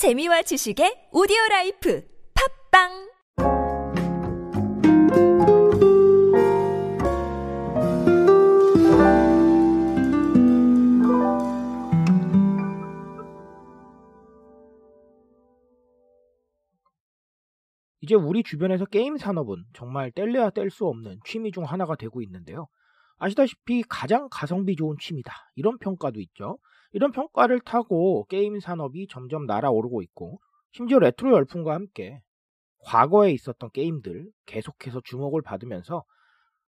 재미와 지식의 오디오 라이프 팟빵 이제 우리 주변에서 게임 산업은 정말 뗄래야 뗄 수 없는 취미 중 하나가 되고 있는데요. 아시다시피 가장 가성비 좋은 취미다. 이런 평가도 있죠. 이런 평가를 타고 게임 산업이 점점 날아오르고 있고, 심지어 레트로 열풍과 함께 과거에 있었던 게임들 계속해서 주목을 받으면서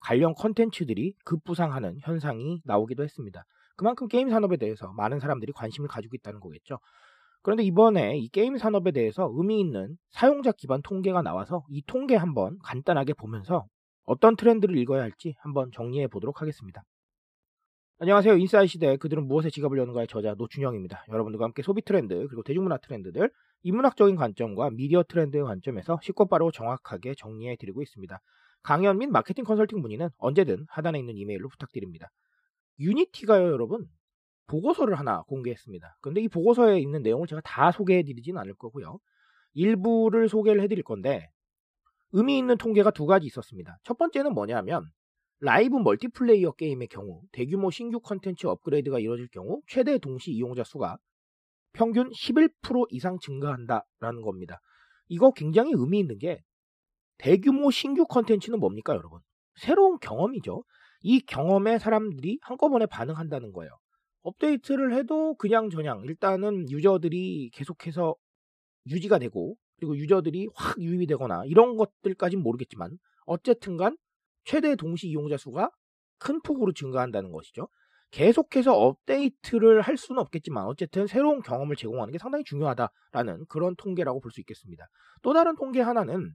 관련 컨텐츠들이 급부상하는 현상이 나오기도 했습니다. 그만큼 게임 산업에 대해서 많은 사람들이 관심을 가지고 있다는 거겠죠. 그런데 이번에 이 게임 산업에 대해서 의미 있는 사용자 기반 통계가 나와서 이 통계 한번 간단하게 보면서 어떤 트렌드를 읽어야 할지 한번 정리해 보도록 하겠습니다. 안녕하세요. 인사이 시대 그들은 무엇에 지갑을 여는가의 저자 노준영입니다. 여러분들과 함께 소비 트렌드 그리고 대중문화 트렌드들 인문학적인 관점과 미디어 트렌드의 관점에서 쉽고 빠르고 정확하게 정리해 드리고 있습니다. 강연 및 마케팅 컨설팅 문의는 언제든 하단에 있는 이메일로 부탁드립니다. 유니티가요, 여러분. 보고서를 하나 공개했습니다. 근데 이 보고서에 있는 내용을 제가 다 소개해 드리진 않을 거고요. 일부를 소개를 해 드릴 건데 의미 있는 통계가 두 가지 있었습니다. 첫 번째는 뭐냐면 라이브 멀티플레이어 게임의 경우 대규모 신규 컨텐츠 업그레이드가 이루어질 경우 최대 동시 이용자 수가 평균 11% 이상 증가한다라는 겁니다. 이거 굉장히 의미 있는 게 대규모 신규 컨텐츠는 뭡니까, 여러분? 새로운 경험이죠. 이 경험에 사람들이 한꺼번에 반응한다는 거예요. 업데이트를 해도 그냥 저냥 일단은 유저들이 계속해서 유지가 되고 그리고 유저들이 확 유입이 되거나 이런 것들까진 모르겠지만 어쨌든간 최대 동시 이용자 수가 큰 폭으로 증가한다는 것이죠. 계속해서 업데이트를 할 수는 없겠지만 어쨌든 새로운 경험을 제공하는 게 상당히 중요하다라는 그런 통계라고 볼 수 있겠습니다. 또 다른 통계 하나는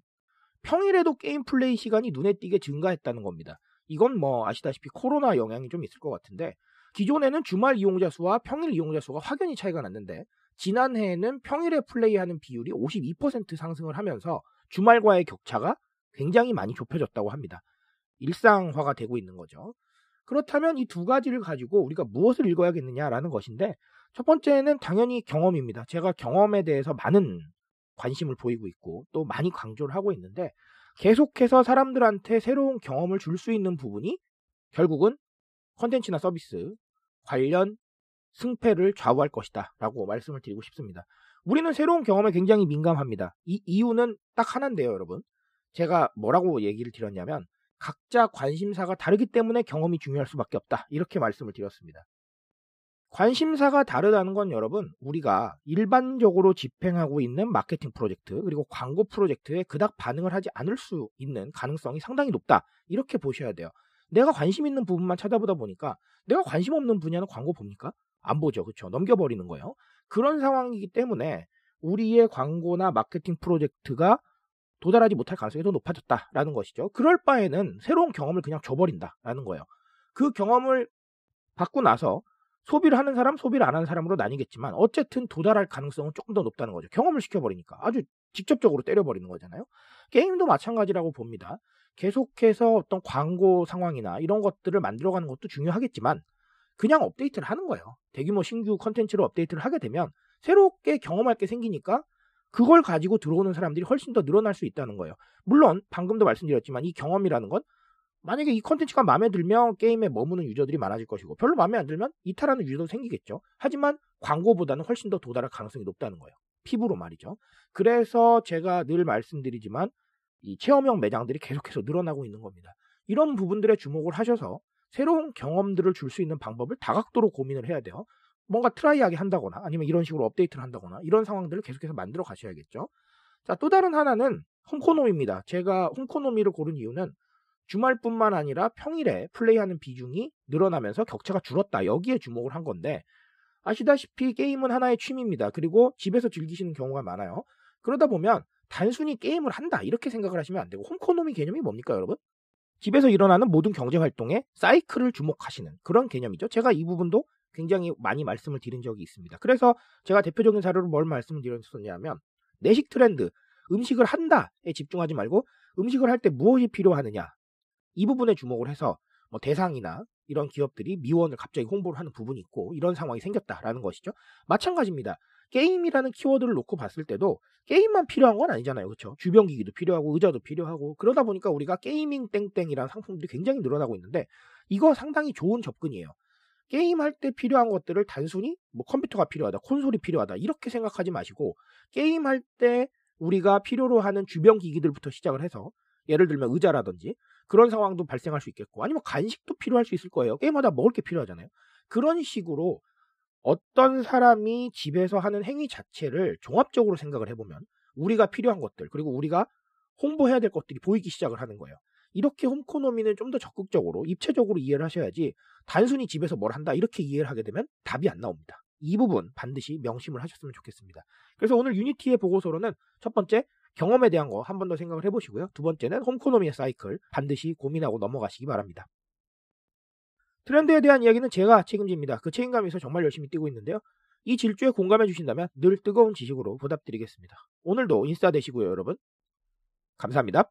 평일에도 게임 플레이 시간이 눈에 띄게 증가했다는 겁니다. 이건 뭐 아시다시피 코로나 영향이 좀 있을 것 같은데 기존에는 주말 이용자 수와 평일 이용자 수가 확연히 차이가 났는데 지난해에는 평일에 플레이하는 비율이 52% 상승을 하면서 주말과의 격차가 굉장히 많이 좁혀졌다고 합니다. 일상화가 되고 있는 거죠. 그렇다면 이 두 가지를 가지고 우리가 무엇을 읽어야겠느냐라는 것인데 첫 번째는 당연히 경험입니다. 제가 경험에 대해서 많은 관심을 보이고 있고 또 많이 강조를 하고 있는데 계속해서 사람들한테 새로운 경험을 줄 수 있는 부분이 결국은 컨텐츠나 서비스 관련 승패를 좌우할 것이다 라고 말씀을 드리고 싶습니다. 우리는 새로운 경험에 굉장히 민감합니다. 이 이유는 딱 하나인데요, 여러분. 제가 뭐라고 얘기를 드렸냐면 각자 관심사가 다르기 때문에 경험이 중요할 수밖에 없다. 이렇게 말씀을 드렸습니다. 관심사가 다르다는 건 여러분, 우리가 일반적으로 집행하고 있는 마케팅 프로젝트, 그리고 광고 프로젝트에 그닥 반응을 하지 않을 수 있는 가능성이 상당히 높다. 이렇게 보셔야 돼요. 내가 관심 있는 부분만 찾아보다 보니까 내가 관심 없는 분야는 광고 봅니까? 안 보죠. 그렇죠. 넘겨버리는 거예요. 그런 상황이기 때문에 우리의 광고나 마케팅 프로젝트가 도달하지 못할 가능성이 더 높아졌다라는 것이죠. 그럴 바에는 새로운 경험을 그냥 줘버린다라는 거예요. 그 경험을 받고 나서 소비를 하는 사람, 소비를 안 하는 사람으로 나뉘겠지만 어쨌든 도달할 가능성은 조금 더 높다는 거죠. 경험을 시켜버리니까 아주 직접적으로 때려버리는 거잖아요. 게임도 마찬가지라고 봅니다. 계속해서 어떤 광고 상황이나 이런 것들을 만들어가는 것도 중요하겠지만 그냥 업데이트를 하는 거예요. 대규모 신규 컨텐츠로 업데이트를 하게 되면 새롭게 경험할 게 생기니까 그걸 가지고 들어오는 사람들이 훨씬 더 늘어날 수 있다는 거예요. 물론 방금도 말씀드렸지만 이 경험이라는 건 만약에 이 컨텐츠가 마음에 들면 게임에 머무는 유저들이 많아질 것이고 별로 마음에 안 들면 이탈하는 유저도 생기겠죠. 하지만 광고보다는 훨씬 더 도달할 가능성이 높다는 거예요. 피부로 말이죠. 그래서 제가 늘 말씀드리지만 이 체험형 매장들이 계속해서 늘어나고 있는 겁니다. 이런 부분들에 주목을 하셔서 새로운 경험들을 줄 수 있는 방법을 다각도로 고민을 해야 돼요. 뭔가 트라이하게 한다거나 아니면 이런 식으로 업데이트를 한다거나 이런 상황들을 계속해서 만들어 가셔야겠죠. 자, 또 다른 하나는 홈코노미입니다. 제가 홈코노미를 고른 이유는 주말뿐만 아니라 평일에 플레이하는 비중이 늘어나면서 격차가 줄었다. 여기에 주목을 한 건데 아시다시피 게임은 하나의 취미입니다. 그리고 집에서 즐기시는 경우가 많아요. 그러다 보면 단순히 게임을 한다 이렇게 생각을 하시면 안 되고 홈코노미 개념이 뭡니까 여러분? 집에서 일어나는 모든 경제 활동에 사이클을 주목하시는 그런 개념이죠. 제가 이 부분도 굉장히 많이 말씀을 드린 적이 있습니다. 그래서 제가 대표적인 사례로 뭘 말씀을 드렸었냐면 내식 트렌드, 음식을 한다에 집중하지 말고 음식을 할 때 무엇이 필요하느냐 이 부분에 주목을 해서 뭐 대상이나 이런 기업들이 미원을 갑자기 홍보를 하는 부분이 있고 이런 상황이 생겼다라는 것이죠. 마찬가지입니다. 게임이라는 키워드를 놓고 봤을 때도 게임만 필요한 건 아니잖아요. 그렇죠? 주변 기기도 필요하고 의자도 필요하고 그러다 보니까 우리가 게이밍 땡땡이라는 상품들이 굉장히 늘어나고 있는데 이거 상당히 좋은 접근이에요. 게임할 때 필요한 것들을 단순히 뭐 컴퓨터가 필요하다, 콘솔이 필요하다 이렇게 생각하지 마시고 게임할 때 우리가 필요로 하는 주변 기기들부터 시작을 해서 예를 들면 의자라든지 그런 상황도 발생할 수 있겠고 아니면 간식도 필요할 수 있을 거예요. 게임하다 먹을 게 필요하잖아요. 그런 식으로 어떤 사람이 집에서 하는 행위 자체를 종합적으로 생각을 해보면 우리가 필요한 것들 그리고 우리가 홍보해야 될 것들이 보이기 시작을 하는 거예요. 이렇게 홈코노미는 좀 더 적극적으로 입체적으로 이해를 하셔야지 단순히 집에서 뭘 한다 이렇게 이해를 하게 되면 답이 안 나옵니다. 이 부분 반드시 명심을 하셨으면 좋겠습니다. 그래서 오늘 유니티의 보고서로는 첫 번째 경험에 대한 거 한 번 더 생각을 해보시고요. 두 번째는 홈코노미의 사이클 반드시 고민하고 넘어가시기 바랍니다. 트렌드에 대한 이야기는 제가 책임집니다. 그 책임감에서 정말 열심히 뛰고 있는데요. 이 질주에 공감해 주신다면 늘 뜨거운 지식으로 보답드리겠습니다. 오늘도 인싸 되시고요, 여러분. 감사합니다.